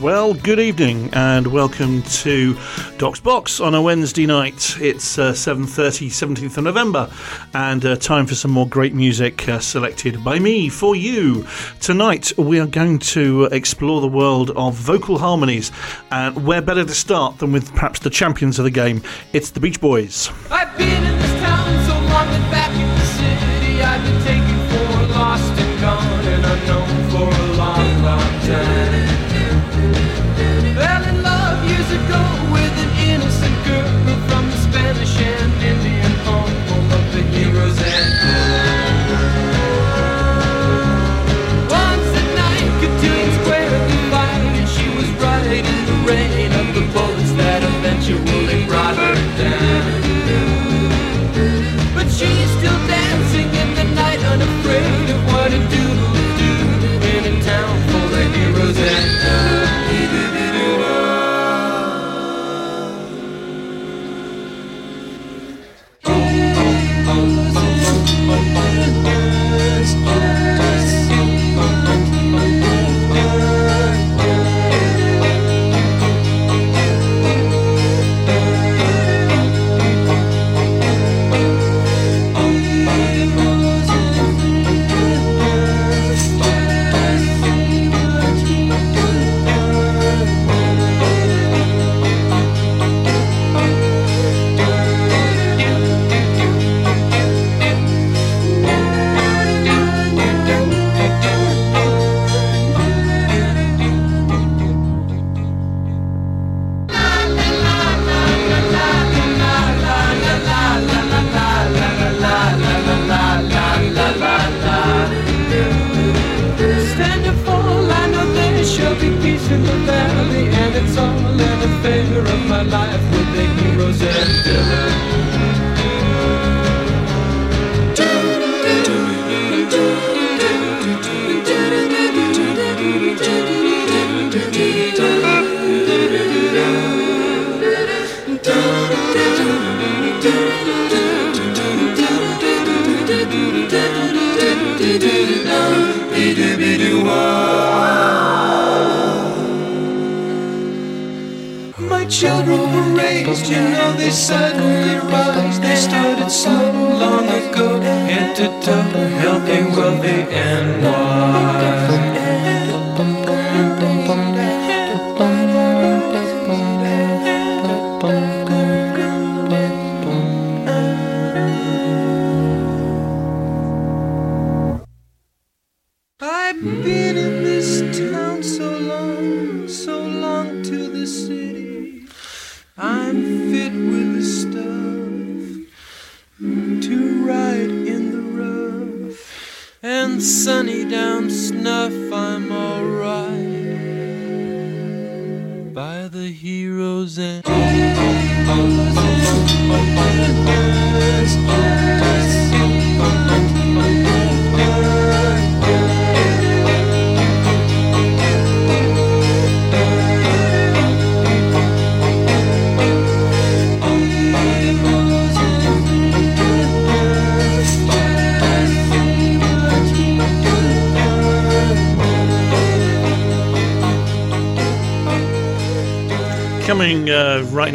Well, good evening and welcome to Doc's Box on a Wednesday night. It's uh, 7.30, 17th of November and uh, time for some more great music uh, selected by me for you. Tonight we are going to explore the world of vocal harmonies and where better to start than with perhaps the champions of the game. It's the Beach Boys. I've been in this town so long that back in the city I've been taken for lost and gone and unknown for a long, long time.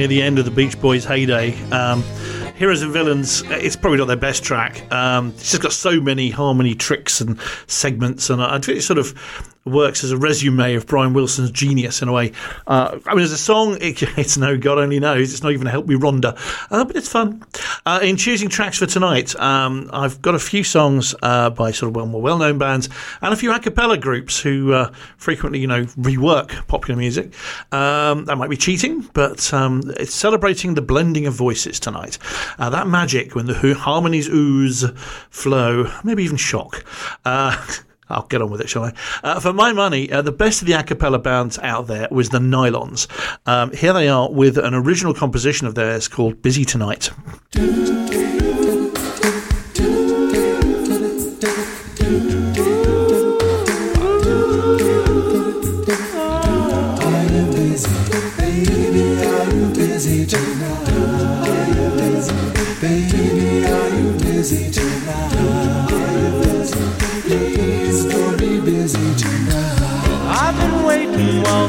Near the end of the Beach Boys' heyday, um, Heroes and Villains, it's probably not their best track. Um, it's just got so many harmony tricks and segments, and I think it sort of works as a resume of Brian Wilson's genius in a way. Uh, I mean, as a song, it, it's no God only knows. It's not even Help Me Rhonda, uh, but it's fun. Uh, in choosing tracks for tonight, um, I've got a few songs uh, by sort of well, more well-known bands and a few a cappella groups who uh, frequently, you know, rework popular music. Um, that might be cheating, but um, it's celebrating the blending of voices tonight. Uh, that magic when the harmonies ooze, flow, maybe even shock. I'll get on with it, shall I? Uh, for my money, uh, the best of the a cappella bands out there was the Nylons. Um, here they are with an original composition of theirs called busy tonight?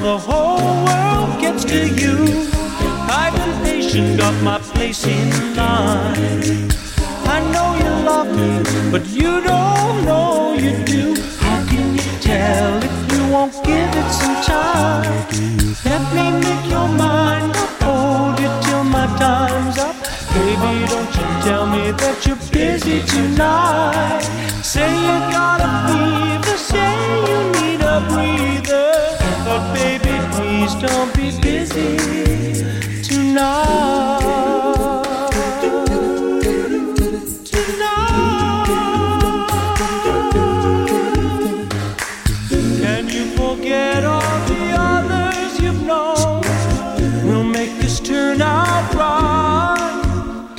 The whole world gets to you. I've been patient, got my place in line. I know you love me, but you don't know you do. How can you tell if you won't give it some time? Let me make your mind up, hold you till my time's up. Baby, don't you tell me that you're busy tonight. Say you got a fever, say you need a breather. But baby, please don't be busy tonight. Tonight. Can you forget all the others you've known? We'll make this turn out right.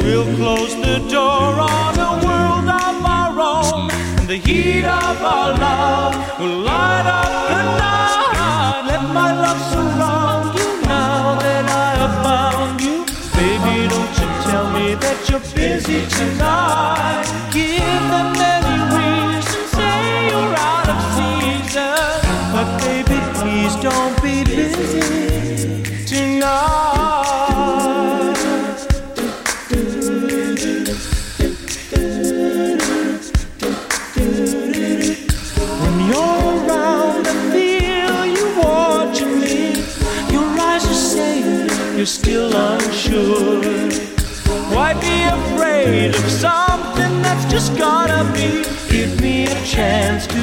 We'll close the door on a world of our own, and the heat of our love will you're busy tonight. Just gotta be? Give me a chance to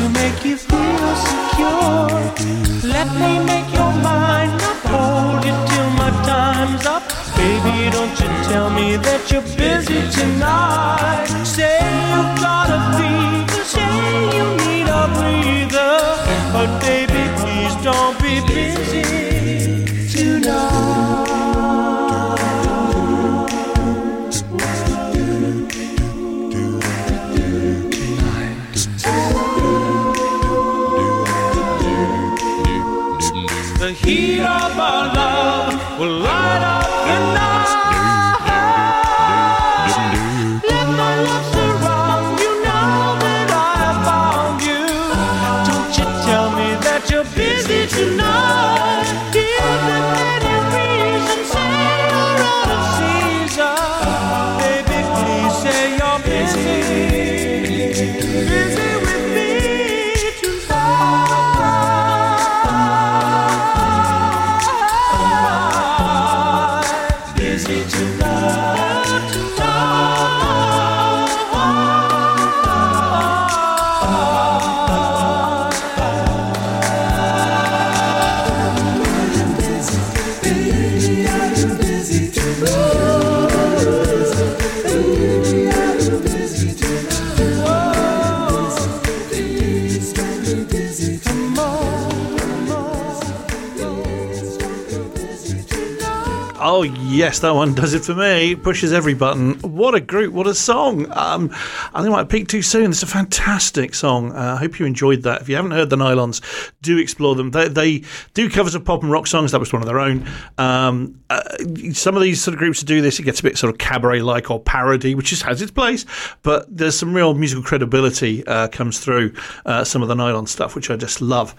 heat of our love will yes, that one does it for me. Pushes every button. What a group! What a song! Um, I think I might peak too soon. It's a fantastic song. Uh, I hope you enjoyed that. If you haven't heard the Nylons, do explore them. They, they do covers of pop and rock songs. That was one of their own. Um, uh, some of these sort of groups do this, it gets a bit sort of cabaret-like or parody, which just has its place. But there's some real musical credibility uh, comes through uh, some of the Nylon stuff, which I just love.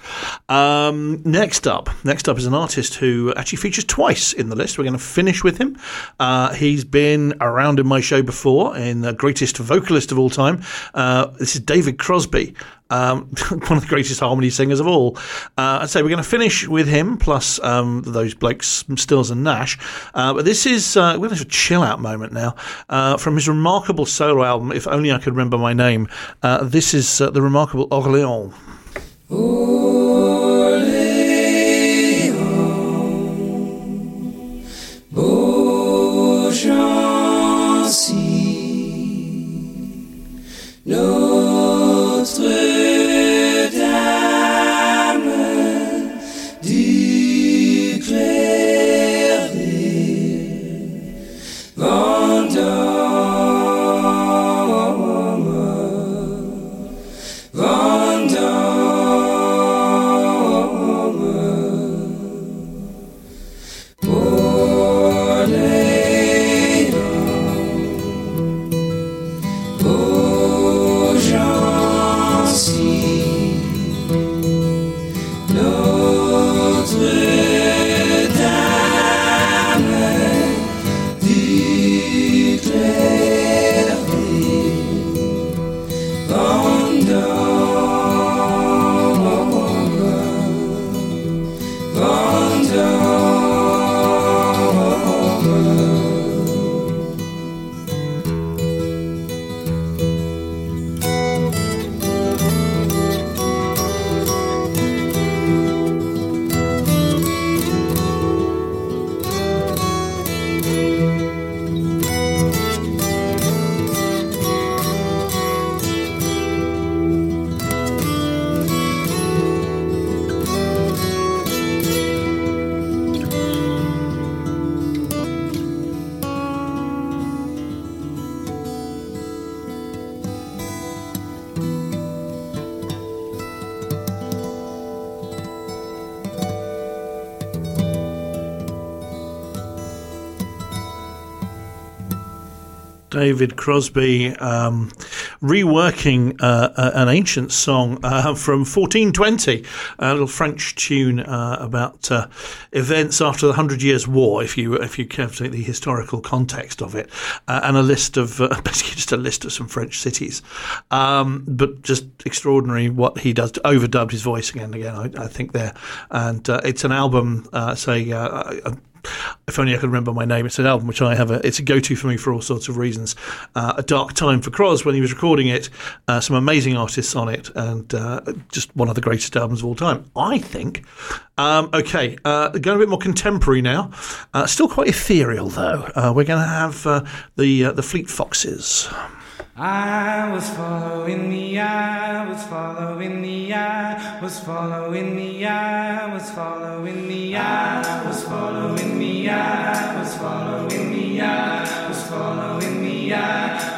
Um, next up, next up is an artist who actually features twice in the list. We're going to finish with him. Uh, he's been around in my show before in the greatest vocalist of all time. Uh, this is David Crosby. Um, one of the greatest harmony singers of all. Uh, I'd say we're going to finish with him, plus um, those blokes, Stills and Nash. Uh, but this is, uh, we're going to have a chill out moment now uh, from his remarkable solo album, If Only I Could Remember My Name. Uh, this is uh, the remarkable Orléans. Notre-Dame Christmas. David Crosby um, reworking uh, an ancient song uh, from 1420, a little French tune uh, about uh, events after the Hundred Years' War, if you if you care to take the historical context of it, uh, and a list of basically just a list of some French cities, um, but just extraordinary what he does. Overdubbed his voice again and again, I, I think there, and it's an album. Say. If only I could remember my name. It's an album which I have. A, it's a go-to for me for all sorts of reasons. Uh, a dark time for Cros when he was recording it. Uh, some amazing artists on it, and uh, just one of the greatest albums of all time, I think. Um, okay, uh, going a bit more contemporary now. Uh, still quite ethereal though. Uh, we're going to have the the Fleet Foxes. I was following the eye, was following the eye, was following the eye, was following the eye, was following the eye, was following the eye, was following the eye,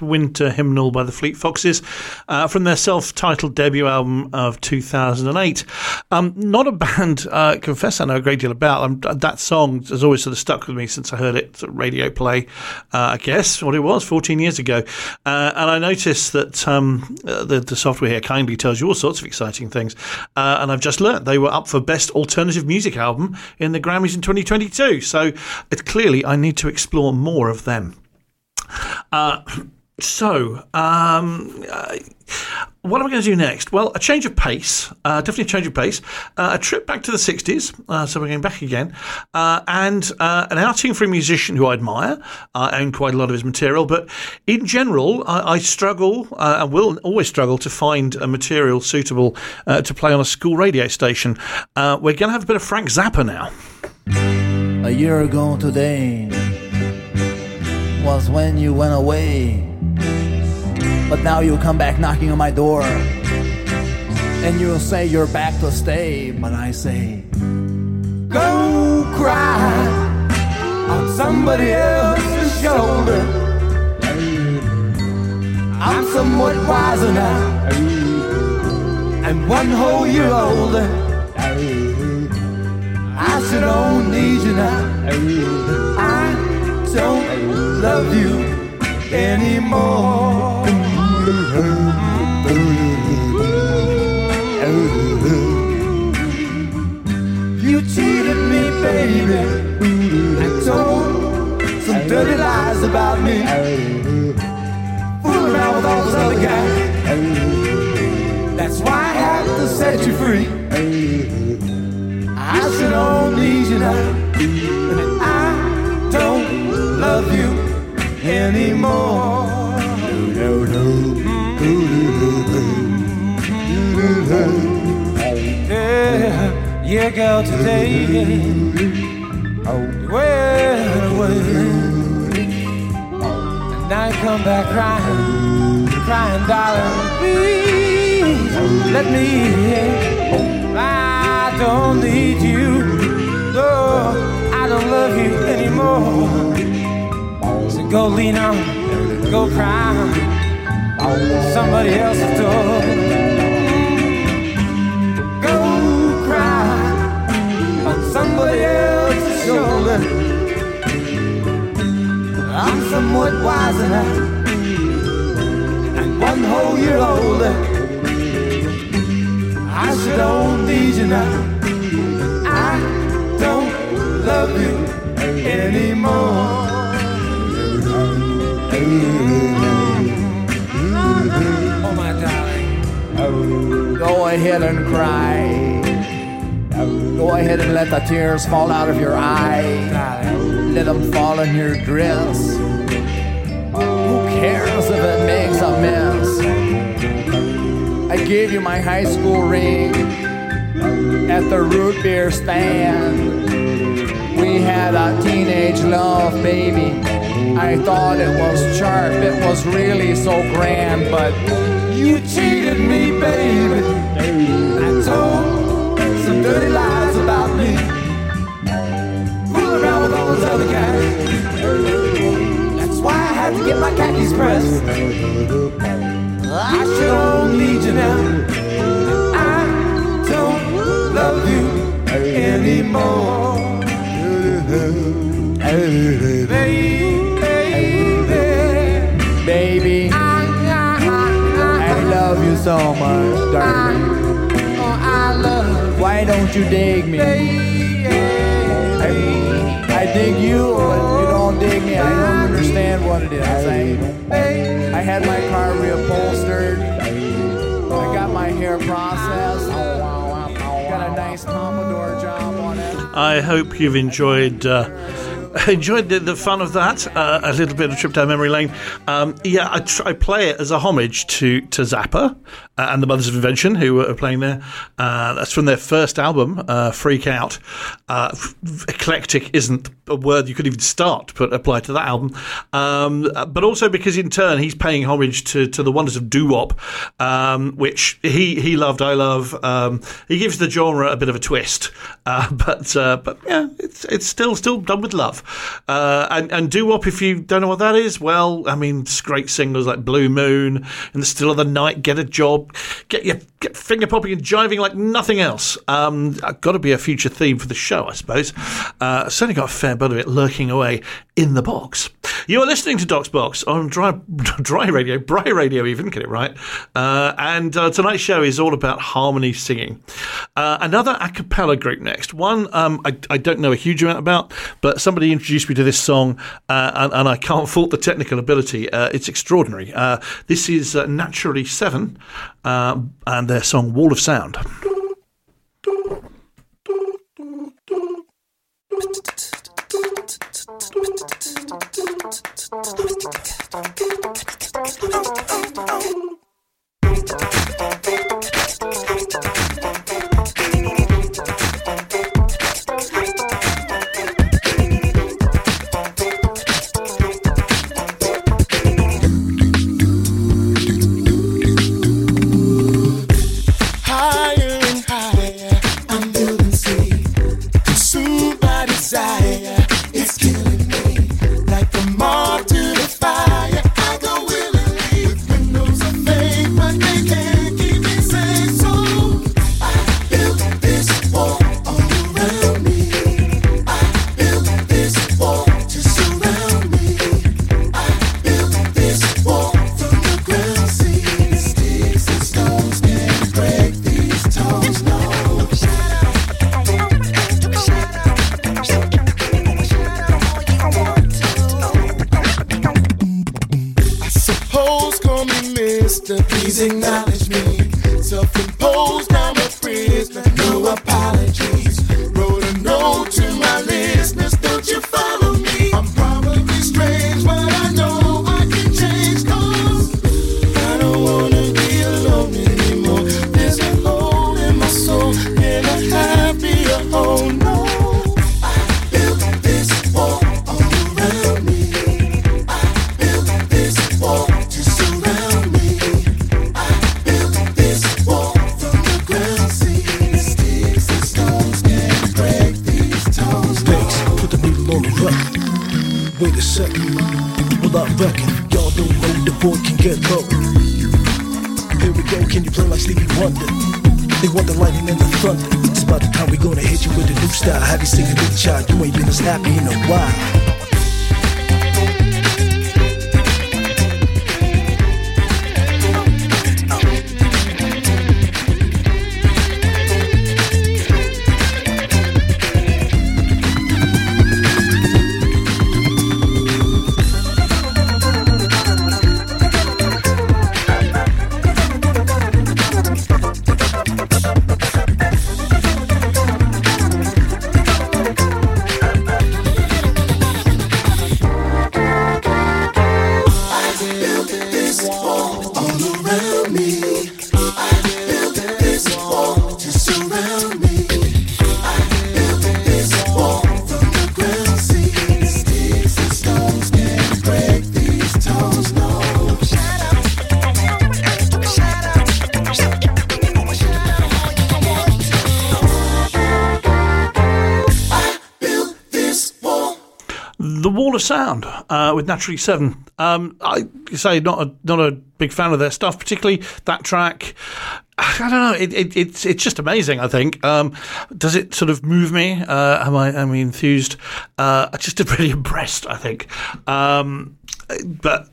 Winter Hymnal by the Fleet Foxes uh, from their self titled debut album of 2008. Um, not a band, uh, confess, I know a great deal about. Um, that song has always sort of stuck with me since I heard it at radio play, uh, I guess, what it was, 14 years ago. Uh, and I noticed that um, uh, the, the software here kindly tells you all sorts of exciting things. Uh, and I've just learnt they were up for Best Alternative Music Album in the Grammys in 2022. So it, clearly I need to explore more of them. Uh, so, um, uh, what am I going to do next? Well, a change of pace, uh, definitely a change of pace, uh, a trip back to the 60s, uh, so we're going back again, uh, and uh, an outing for a musician who I admire. I own quite a lot of his material, but in general, I, I struggle and will always struggle to find a material suitable to play on a school radio station. We're going to have a bit of Frank Zappa now. A year ago today was when you went away. But now you will come back knocking on my door. And you'll say you're back to stay. But I say, go cry on somebody else's shoulder. I'm somewhat wiser now. And I'm one whole year older. I should don't need you now. I don't love you anymore. Me. Fooling around with all those other guys. That's why I have to set you free. I should don't need you now. And I don't love you anymore. No, Yeah, yeah, girl, today come back crying, crying, darling. Please let me. I don't need you. No, I don't love you anymore. So go lean on, go cry on somebody else's door. Go cry on somebody else's shoulder. I'm somewhat wiser and one whole year older. I should don't oh, need you now. I don't love you anymore. Oh my darling. Go ahead and cry. Go ahead and let the tears fall out of your eyes. Let them fall in your dress. Cares if it makes a mess? I gave you my high school ring at the root beer stand. We had a teenage love, baby. I thought it was sharp, it was really so grand, but You cheated me, baby. I told some dirty lies get my khakis pressed. I sure don't need you now. I don't love you anymore. Baby, baby, I love you so much, darling. Oh, I love Why don't you dig me? I, I dig you don't dig me. I don't understand what it is. I, I had my car reupholstered. I got my hair processed. Got a nice pompadour job on it. I hope you've enjoyed uh, enjoyed the, the fun of that. Uh, a little bit of trip down memory lane. Um, yeah, I, tr- I play it as a homage to to Zappa uh, and the Mothers of Invention, who are playing there. Uh, that's from their first album, uh, Freak Out. Uh, f- eclectic isn't a word you could even start to put apply to that album, um, but also because in turn he's paying homage to, to the wonders of doo wop, um, which he he loved, I love. Um, he gives the genre a bit of a twist, uh, but uh, but yeah, it's it's still still done with love. Uh, and and doo wop, if you don't know what that is, well, I mean, it's great singles like Blue Moon and the Still of the Night, Get a Job, get your get finger popping and jiving like nothing else. Um, got to be a future theme for the show, I suppose. Uh, certainly got a fair bit of it lurking away in the box. You're listening to Doc's Box on dry, dry radio, Bry Radio, even get it right. Uh, and uh, tonight's show is all about harmony singing. Uh, another a cappella group next. One um, I, I don't know a huge amount about, but somebody introduced me to this song, uh, and, and I can't fault the technical ability. Uh, it's extraordinary. Uh, this is Naturally Seven, and their song Wall of Sound. Thank you. Reckon y'all don't know the boy can get low. Here we go, can you play like Stevie Wonder? They want the lightning and the thunder. It's about the time we gonna hit you with a new style. Have you singing new child? You ain't been as happy in a while. Uh, with Naturally Seven. Um, I say not a not a big fan of their stuff, particularly that track. I don't know. It, it, it's it's just amazing. I think. Um, does it sort of move me? Uh, am I am I enthused? Uh, just really impressed. I think. Um, but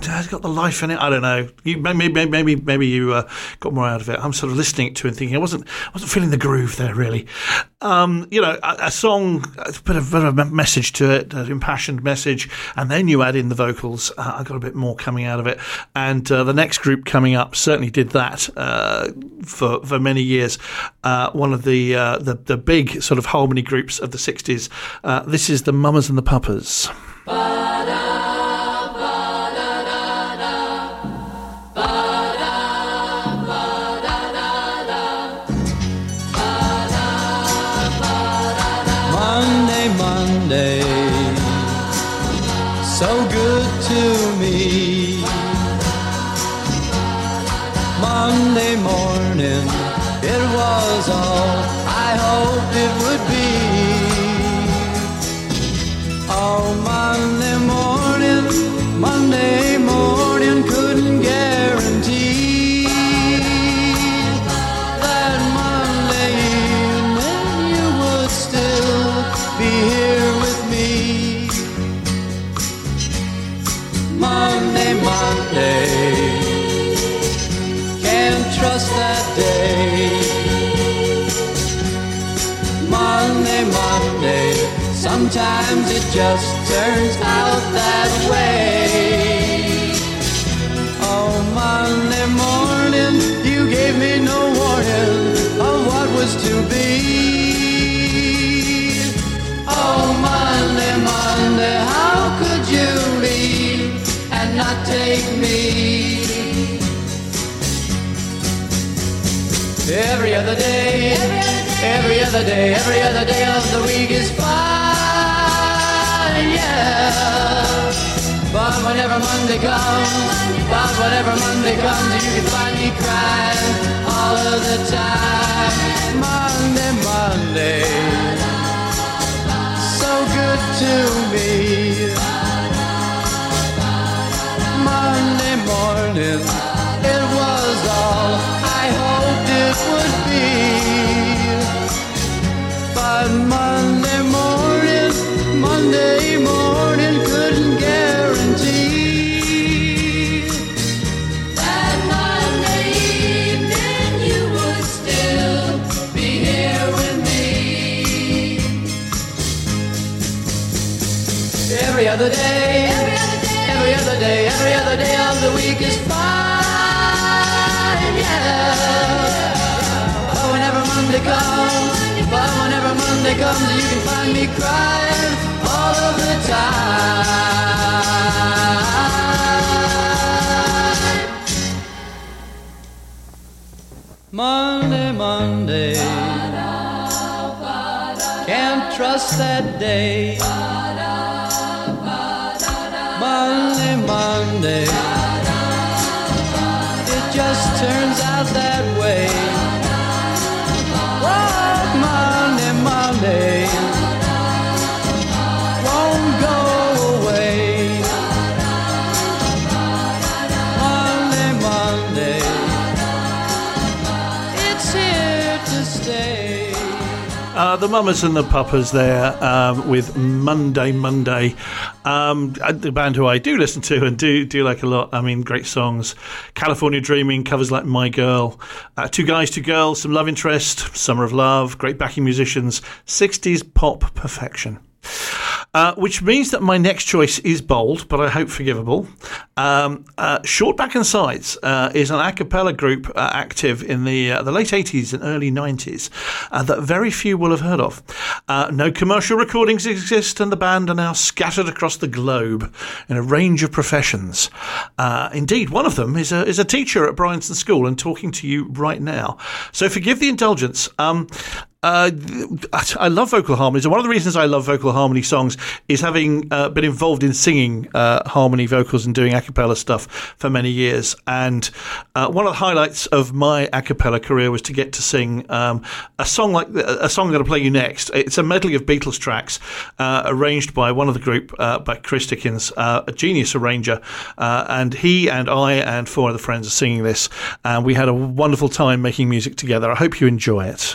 it's got the life in it? I don't know. You, maybe maybe maybe, you uh, got more out of it. I'm sort of listening to it and thinking I wasn't I wasn't feeling the groove there really. Um, you know, a, a song, a bit of, bit of a message to it, an impassioned message, and then you add in the vocals. Uh, I got a bit more coming out of it. And uh, the next group coming up certainly did that uh, for for many years. Uh, one of the, uh, the the big sort of harmony groups of the '60s. Uh, this is the Mamas and the Papas. Monday, so that day. Monday, Monday, sometimes it just turns out that way. Every other day, every other day, every other day of the week is fine, yeah. But whenever Monday comes, but whenever Monday comes, you can find me crying all of the time. Monday, Monday, so good to me. Monday morning, Every other day, every other day, every other day of the week is fine, yeah. But whenever Monday Monday comes. But whenever Monday comes, you can find me crying all of the time. Monday, Monday. Can't trust that day. Monday, Monday. It just turns out that way. Monday, Monday. Won't go away. Monday, Monday. It's here to stay. Uh, the Mamas and the Papas there um, with Monday Monday. Um, uh, the band who I do listen to and do do like a lot. I mean, great songs. California Dreaming covers like My Girl. Uh, two Guys, Two Girls, some Love Interest, Summer of Love. Great backing musicians. 60s pop perfection. Uh, which means that my next choice is bold, but I hope forgivable. Um, uh, Short Back and Sides uh, is an a cappella group uh, active in the uh, the late 80s and early 90s uh, that very few will have heard of. No commercial recordings exist, and the band are now scattered across the globe in a range of professions. Indeed, one of them is a, is a teacher at Bryanston School and talking to you right now. So forgive the indulgence. Um, uh, I love vocal harmonies, and one of the reasons I love vocal harmony songs is having uh, been involved in singing uh, harmony vocals and doing a cappella stuff for many years. And uh, one of the highlights of my a cappella career was to get to sing um, a song like the, a song I'm going to play you next. It's a medley of Beatles tracks uh, arranged by one of the group, uh, by Chris Dickens, a genius arranger, and he and I and four other friends are singing this, and we had a wonderful time making music together. I hope you enjoy it.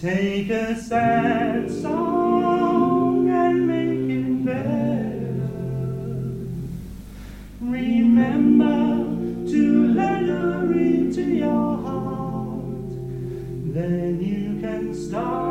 Take a sad song and make it better. Remember to let her into your heart. Then you can start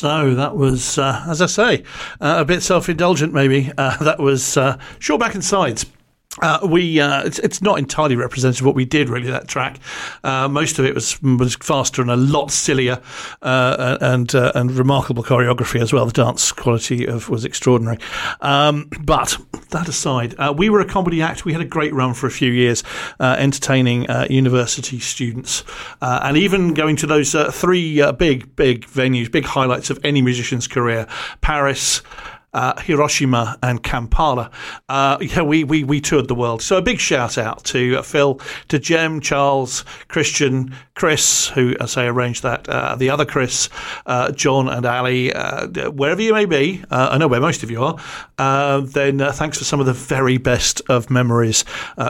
So that was, uh, as I say, uh, a bit self-indulgent. Maybe uh, that was uh, Sure Back and Sides. Uh, we uh, it's, it's not entirely representative of what we did really that track. Uh, most of it was was faster and a lot sillier, uh, and uh, and remarkable choreography as well. The dance quality of was extraordinary. Um, but that aside, uh, we were a comedy act. We had a great run for a few years, uh, entertaining uh, university students, uh, and even going to those three big big venues, big highlights of any musician's career: Paris uh, Hiroshima and Kampala. Uh, yeah, we, we, we toured the world. So a big shout out to uh, Phil, to Jem, Charles, Christian, Chris, who as I say arranged that, uh, the other Chris, uh, John and Ali, uh, wherever you may be. I know where most of you are. Then thanks for some of the very best of memories,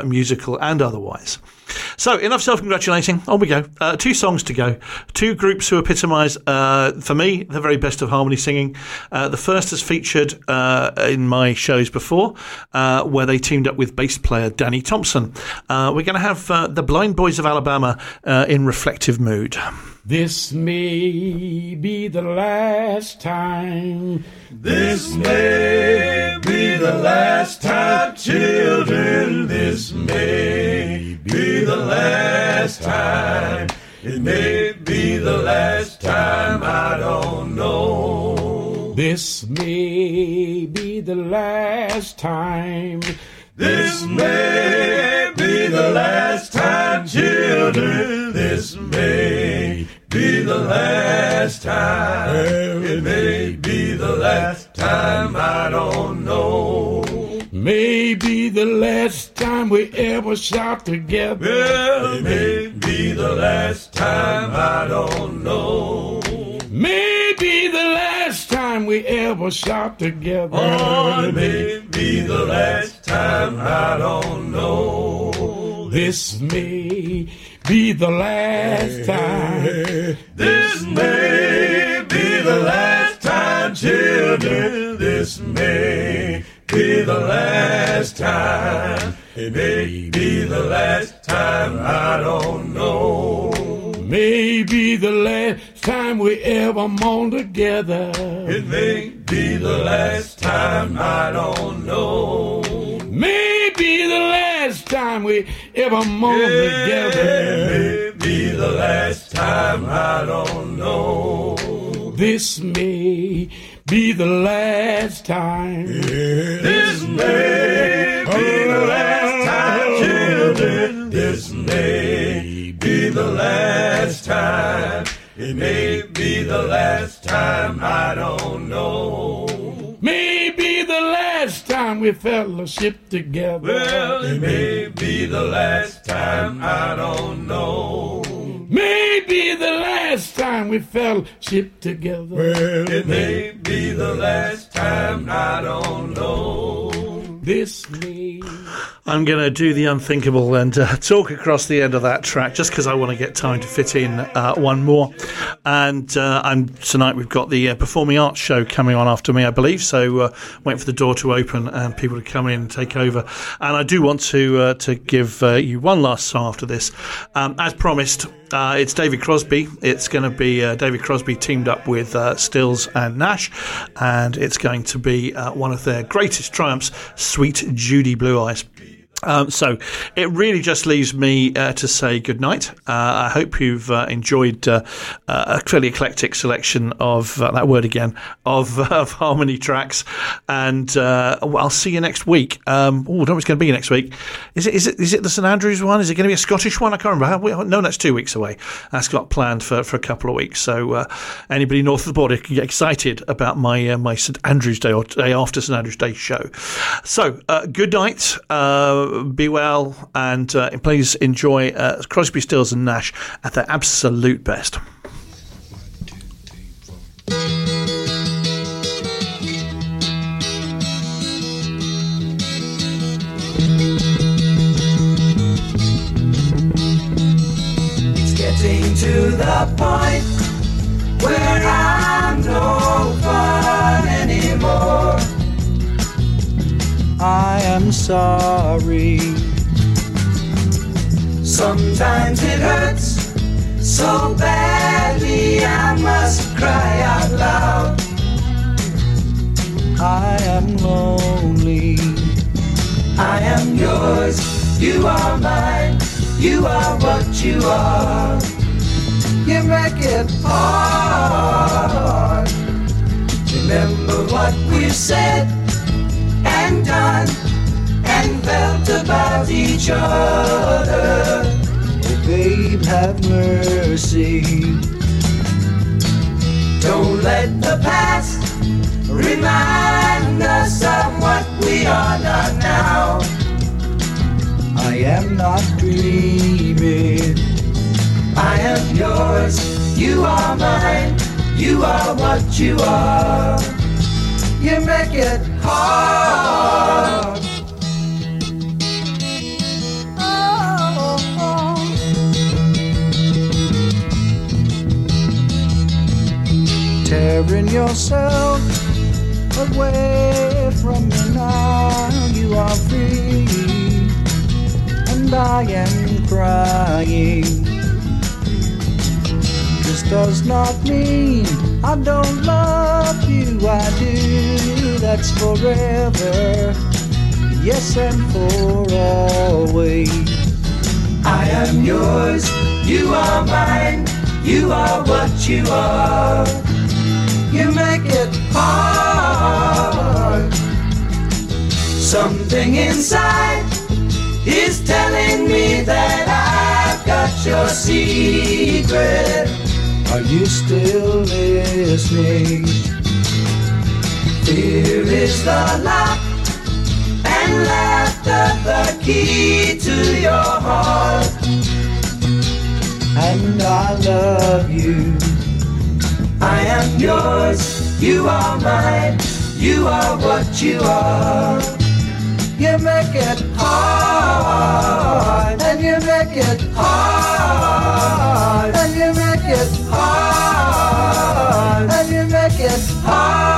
musical and otherwise. So, enough self congratulating. On we go. Uh, two songs to go. Two groups who epitomise, uh, for me, the very best of harmony singing. Uh, the first has featured uh, in my shows before, uh, where they teamed up with bass player Danny Thompson. Uh, we're going to have the Blind Boys of Alabama in reflective mood. This may be the last time. This may be the last time, children. This may be the last time. It may be the last time, I don't know. This may be the last time. This may be the last time, children. This may be the last time. It may be the last time, I don't know. Maybe the last time we ever shot together. Well, it may be the last time, I don't know. Last time we ever shot together. Oh, it may be the last time, I don't know. This may be the last time. This may be the last time, children. This may be the last time. It may be the last time, I don't know. Maybe the last time we ever mourn together. It may be the last time, I don't know. Maybe the last time we ever mourn yeah, together. Maybe the last time, I don't know. This may be the last time. Yeah, this may be the last time, children. This may be the last time. It may be the last time, I don't know. Maybe the last time we fellowship together. Well, it may be the last time, I don't know. Maybe the last time we fellowship together. Well, it may be the last time, I don't know. This may. I'm going to do the unthinkable and uh, talk across the end of that track just because I want to get time to fit in uh, one more. And uh, tonight we've got the uh, Performing Arts Show coming on after me, I believe. So uh, wait for the door to open and people to come in and take over. And I do want to uh, to give you one last song after this. Um, as promised, uh, it's David Crosby. It's going to be uh, David Crosby teamed up with uh, Stills and Nash, and it's going to be uh, one of their greatest triumphs, Suite Judy Blue Eyes. Um, so it really just leaves me uh, to say good night. Uh, I hope you've uh, enjoyed uh, uh, a fairly eclectic selection of uh, that word again of, of harmony tracks, and I'll see you next week. Um, oh, I don't know what's going to be next week. Is it is it is it the St Andrews one? Is it going to be a Scottish one? I can't remember. No, that's two weeks away. That's got planned for, for a couple of weeks. So anybody north of the border can get excited about my my St Andrews Day or day after St Andrews Day show. So good night. Be well, and uh, please enjoy uh, Crosby, Stills, and Nash at their absolute best. It's getting to the point where I'm am sorry. Sometimes it hurts so badly I must cry out loud. I am lonely. I am yours, you are mine, you are what you are. You make it hard. Remember what we've said and done felt about each other. Oh, babe, have mercy. Don't let the past remind us of what we are not now. I am not dreaming. I am yours, you are mine, you are what you are. You make it hard. Tearing yourself away from me now. You are free, and I am crying. This does not mean I don't love you. I do. That's forever. Yes, and for always. I am yours, you are mine, you are what you are. You make it hard. Something inside is telling me that I've got your secret. Are you still listening? Fear is the lock and laughter the key to your heart. And I love you. I am yours, you are mine, you are what you are. You make it hard, and you make it hard, and you make it hard, and you make it hard.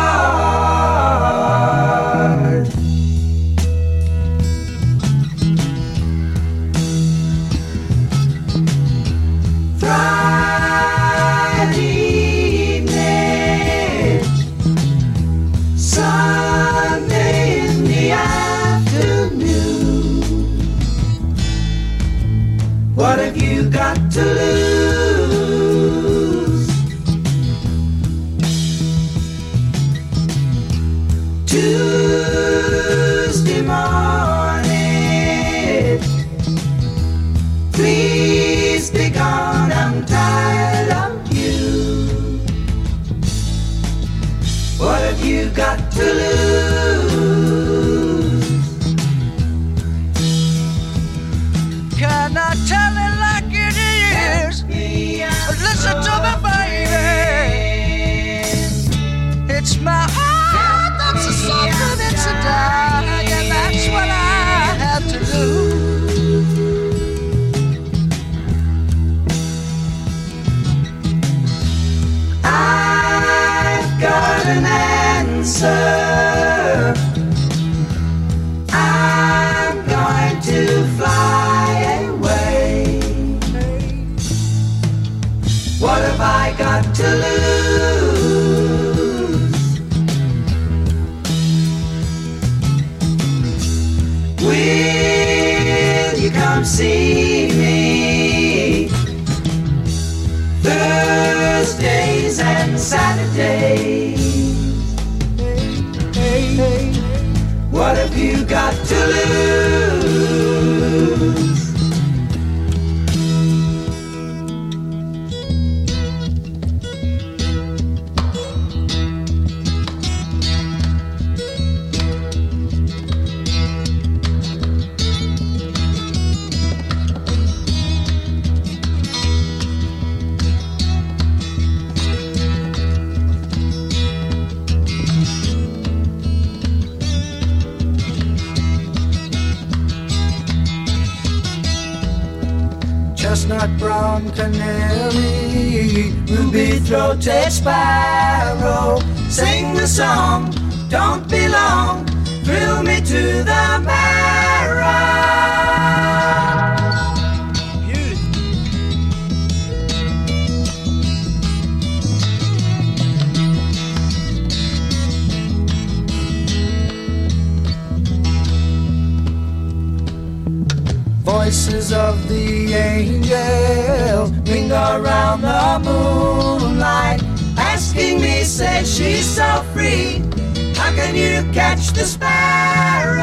To lose? Throated sparrow. Sing the song, don't be long, thrill me to the marrow. Voices of the angels ring around the me, say she's so free. How can you catch the sparrow?